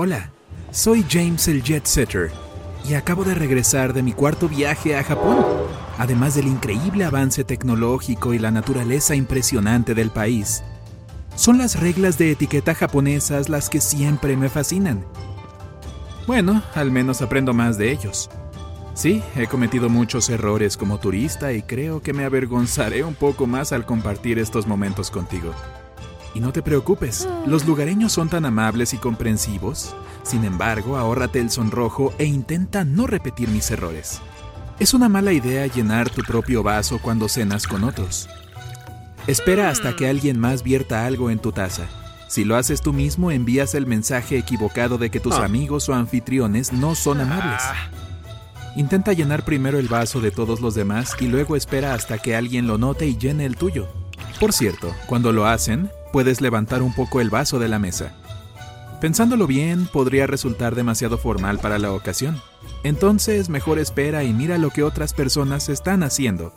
Hola, soy James el Jet Setter y acabo de regresar de mi cuarto viaje a Japón. Además del increíble avance tecnológico y la naturaleza impresionante del país, son las reglas de etiqueta japonesas las que siempre me fascinan. Bueno, al menos aprendo más de ellos. Sí, he cometido muchos errores como turista y creo que me avergonzaré un poco más al compartir estos momentos contigo. Y no te preocupes, los lugareños son tan amables y comprensivos. Sin embargo, ahórrate el sonrojo e intenta no repetir mis errores. Es una mala idea llenar tu propio vaso cuando cenas con otros. Espera hasta que alguien más vierta algo en tu taza. Si lo haces tú mismo, envías el mensaje equivocado de que tus amigos o anfitriones no son amables. Intenta llenar primero el vaso de todos los demás y luego espera hasta que alguien lo note y llene el tuyo. Por cierto, cuando lo hacen, puedes levantar un poco el vaso de la mesa. Pensándolo bien, podría resultar demasiado formal para la ocasión. Entonces, mejor espera y mira lo que otras personas están haciendo.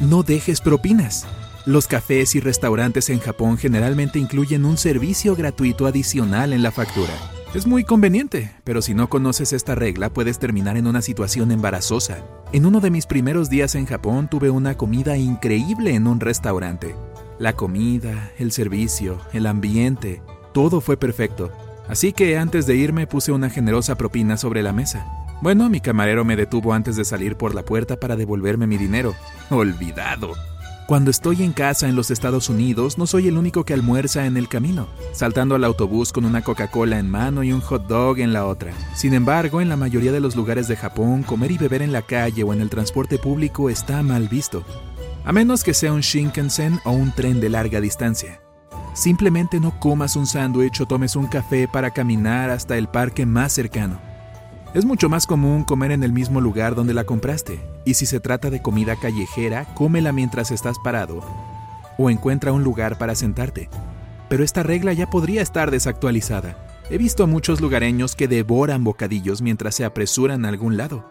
No dejes propinas. Los cafés y restaurantes en Japón generalmente incluyen un servicio gratuito adicional en la factura. Es muy conveniente, pero si no conoces esta regla puedes terminar en una situación embarazosa. En uno de mis primeros días en Japón tuve una comida increíble en un restaurante. La comida, el servicio, el ambiente, todo fue perfecto. Así que antes de irme puse una generosa propina sobre la mesa. Bueno, mi camarero me detuvo antes de salir por la puerta para devolverme mi dinero. Olvidado. Cuando estoy en casa en los Estados Unidos, no soy el único que almuerza en el camino, saltando al autobús con una Coca-Cola en mano y un hot dog en la otra. Sin embargo, en la mayoría de los lugares de Japón, comer y beber en la calle o en el transporte público está mal visto a menos que sea un Shinkansen o un tren de larga distancia. Simplemente no comas un sándwich o tomes un café para caminar hasta el parque más cercano. Es mucho más común comer en el mismo lugar donde la compraste, y si se trata de comida callejera, cómela mientras estás parado o encuentra un lugar para sentarte. Pero esta regla ya podría estar desactualizada. He visto a muchos lugareños que devoran bocadillos mientras se apresuran a algún lado.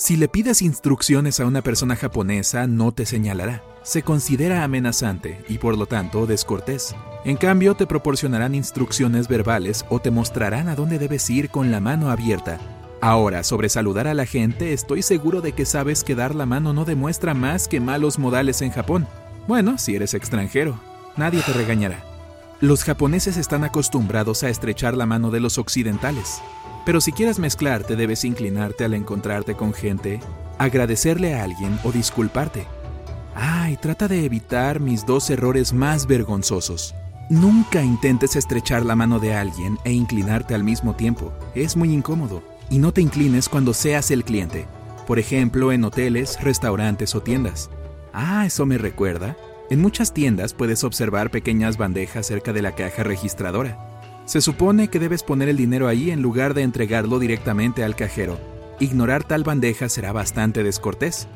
Si le pides instrucciones a una persona japonesa, no te señalará. Se considera amenazante y por lo tanto descortés. En cambio, te proporcionarán instrucciones verbales o te mostrarán a dónde debes ir con la mano abierta. Ahora, sobre saludar a la gente, estoy seguro de que sabes que dar la mano no demuestra más que malos modales en Japón. Bueno, si eres extranjero, nadie te regañará. Los japoneses están acostumbrados a estrechar la mano de los occidentales. Pero si quieres mezclarte, debes inclinarte al encontrarte con gente, agradecerle a alguien o disculparte. Ay, trata de evitar mis dos errores más vergonzosos. Nunca intentes estrechar la mano de alguien e inclinarte al mismo tiempo. Es muy incómodo. Y no te inclines cuando seas el cliente. Por ejemplo, en hoteles, restaurantes o tiendas. Ah, eso me recuerda. En muchas tiendas puedes observar pequeñas bandejas cerca de la caja registradora. Se supone que debes poner el dinero ahí en lugar de entregarlo directamente al cajero. Ignorar tal bandeja será bastante descortés.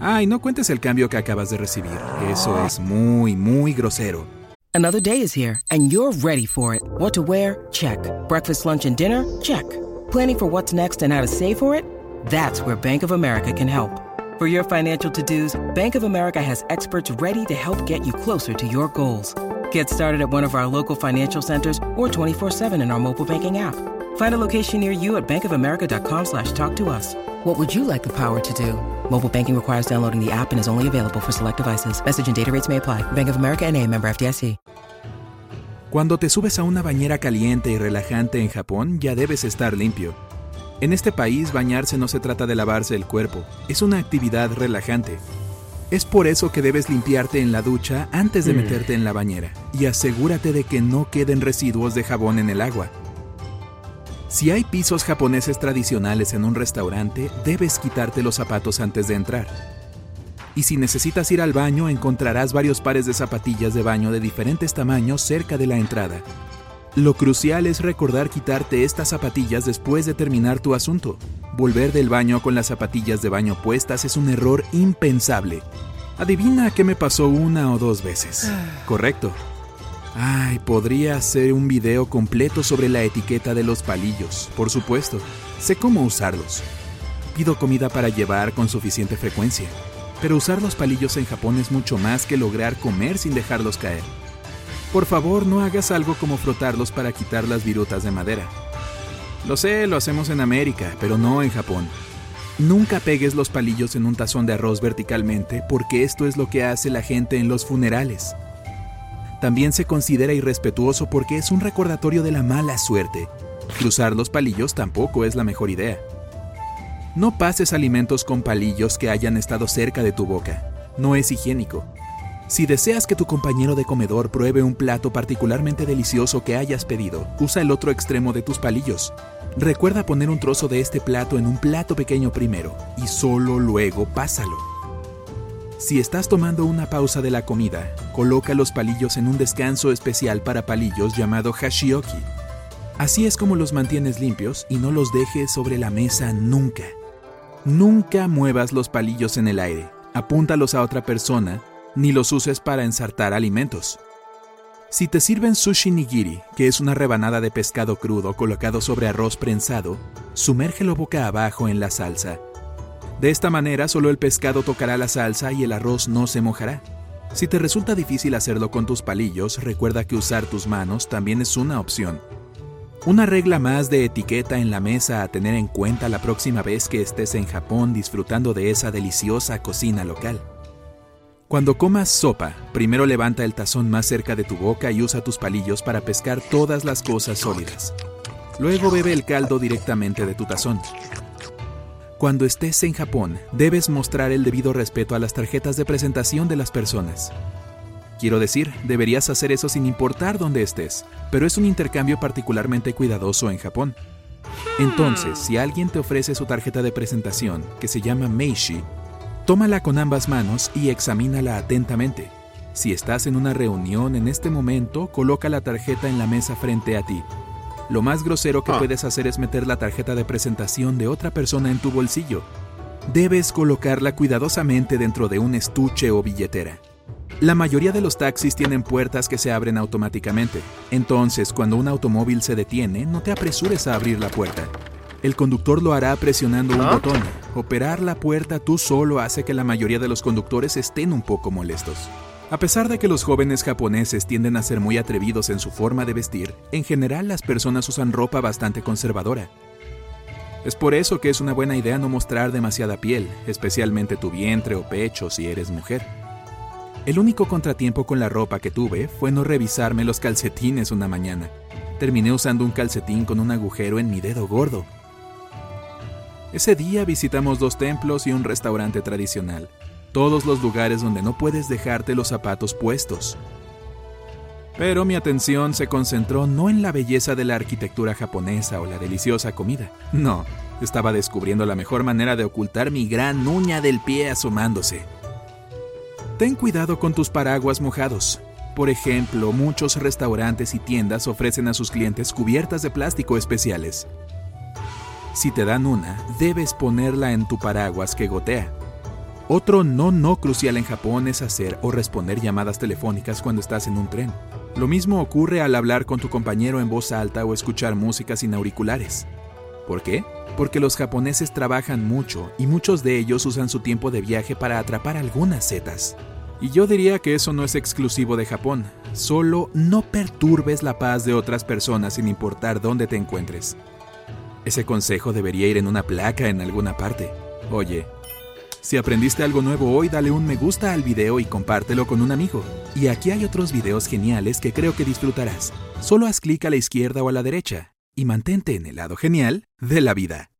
Ah, y no cuentes el cambio que acabas de recibir. Eso es muy, muy grosero. Another day is here and you're ready for it. What to wear? Check. Breakfast, lunch and dinner? Check. Planning for what's next and how to save for it? That's where Bank of America can help. For your financial to-dos, Bank of America has experts ready to help get you closer to your goals. Get started at one of our local financial centers or 24-7 in our mobile banking app. Find a location near you at bankofamerica.com slash talk to us. What would you like the power to do? Mobile banking requires downloading the app and is only available for select devices. Message and data rates may apply. Bank of America NA, member FDIC. Cuando te subes a una bañera caliente y relajante en Japón, ya debes estar limpio. En este país, bañarse no se trata de lavarse el cuerpo, es una actividad relajante. Es por eso que debes limpiarte en la ducha antes de mm. meterte en la bañera y asegúrate de que no queden residuos de jabón en el agua. Si hay pisos japoneses tradicionales en un restaurante, debes quitarte los zapatos antes de entrar. Y si necesitas ir al baño, encontrarás varios pares de zapatillas de baño de diferentes tamaños cerca de la entrada. Lo crucial es recordar quitarte estas zapatillas después de terminar tu asunto. Volver del baño con las zapatillas de baño puestas es un error impensable. Adivina qué me pasó una o dos veces. Correcto. Ay, podría hacer un video completo sobre la etiqueta de los palillos, por supuesto. Sé cómo usarlos. Pido comida para llevar con suficiente frecuencia. Pero usar los palillos en Japón es mucho más que lograr comer sin dejarlos caer. Por favor, no hagas algo como frotarlos para quitar las virutas de madera. Lo sé, lo hacemos en América, pero no en Japón. Nunca pegues los palillos en un tazón de arroz verticalmente porque esto es lo que hace la gente en los funerales. También se considera irrespetuoso porque es un recordatorio de la mala suerte. Cruzar los palillos tampoco es la mejor idea. No pases alimentos con palillos que hayan estado cerca de tu boca. No es higiénico. Si deseas que tu compañero de comedor pruebe un plato particularmente delicioso que hayas pedido, usa el otro extremo de tus palillos. Recuerda poner un trozo de este plato en un plato pequeño primero y solo luego pásalo. Si estás tomando una pausa de la comida, coloca los palillos en un descanso especial para palillos llamado hashioki. Así es como los mantienes limpios y no los dejes sobre la mesa nunca. Nunca muevas los palillos en el aire, apúntalos a otra persona, ni los uses para ensartar alimentos. Si te sirven sushi nigiri, que es una rebanada de pescado crudo colocado sobre arroz prensado, sumérgelo boca abajo en la salsa. De esta manera solo el pescado tocará la salsa y el arroz no se mojará. Si te resulta difícil hacerlo con tus palillos, recuerda que usar tus manos también es una opción. Una regla más de etiqueta en la mesa a tener en cuenta la próxima vez que estés en Japón disfrutando de esa deliciosa cocina local. Cuando comas sopa, primero levanta el tazón más cerca de tu boca y usa tus palillos para pescar todas las cosas sólidas. Luego bebe el caldo directamente de tu tazón. Cuando estés en Japón, debes mostrar el debido respeto a las tarjetas de presentación de las personas. Quiero decir, deberías hacer eso sin importar dónde estés, pero es un intercambio particularmente cuidadoso en Japón. Entonces, si alguien te ofrece su tarjeta de presentación, que se llama Meishi, tómala con ambas manos y examínala atentamente. Si estás en una reunión en este momento, coloca la tarjeta en la mesa frente a ti. Lo más grosero que Ah. puedes hacer es meter la tarjeta de presentación de otra persona en tu bolsillo. Debes colocarla cuidadosamente dentro de un estuche o billetera. La mayoría de los taxis tienen puertas que se abren automáticamente, entonces cuando un automóvil se detiene, no te apresures a abrir la puerta. El conductor lo hará presionando un ¿Ah? botón. Operar la puerta tú solo hace que la mayoría de los conductores estén un poco molestos. A pesar de que los jóvenes japoneses tienden a ser muy atrevidos en su forma de vestir, en general las personas usan ropa bastante conservadora. Es por eso que es una buena idea no mostrar demasiada piel, especialmente tu vientre o pecho si eres mujer. El único contratiempo con la ropa que tuve fue no revisarme los calcetines una mañana. Terminé usando un calcetín con un agujero en mi dedo gordo. Ese día visitamos dos templos y un restaurante tradicional, todos los lugares donde no puedes dejarte los zapatos puestos. Pero mi atención se concentró no en la belleza de la arquitectura japonesa o la deliciosa comida. No, estaba descubriendo la mejor manera de ocultar mi gran uña del pie asomándose. Ten cuidado con tus paraguas mojados. Por ejemplo, muchos restaurantes y tiendas ofrecen a sus clientes cubiertas de plástico especiales. Si te dan una, debes ponerla en tu paraguas que gotea. Otro no no crucial en Japón es hacer o responder llamadas telefónicas cuando estás en un tren. Lo mismo ocurre al hablar con tu compañero en voz alta o escuchar música sin auriculares. ¿Por qué? Porque los japoneses trabajan mucho y muchos de ellos usan su tiempo de viaje para atrapar algunas setas. Y yo diría que eso no es exclusivo de Japón, solo no perturbes la paz de otras personas sin importar dónde te encuentres. Ese consejo debería ir en una placa en alguna parte. Oye, si aprendiste algo nuevo hoy, dale un me gusta al video y compártelo con un amigo. Y aquí hay otros videos geniales que creo que disfrutarás. Solo haz clic a la izquierda o a la derecha y mantente en el lado genial de la vida.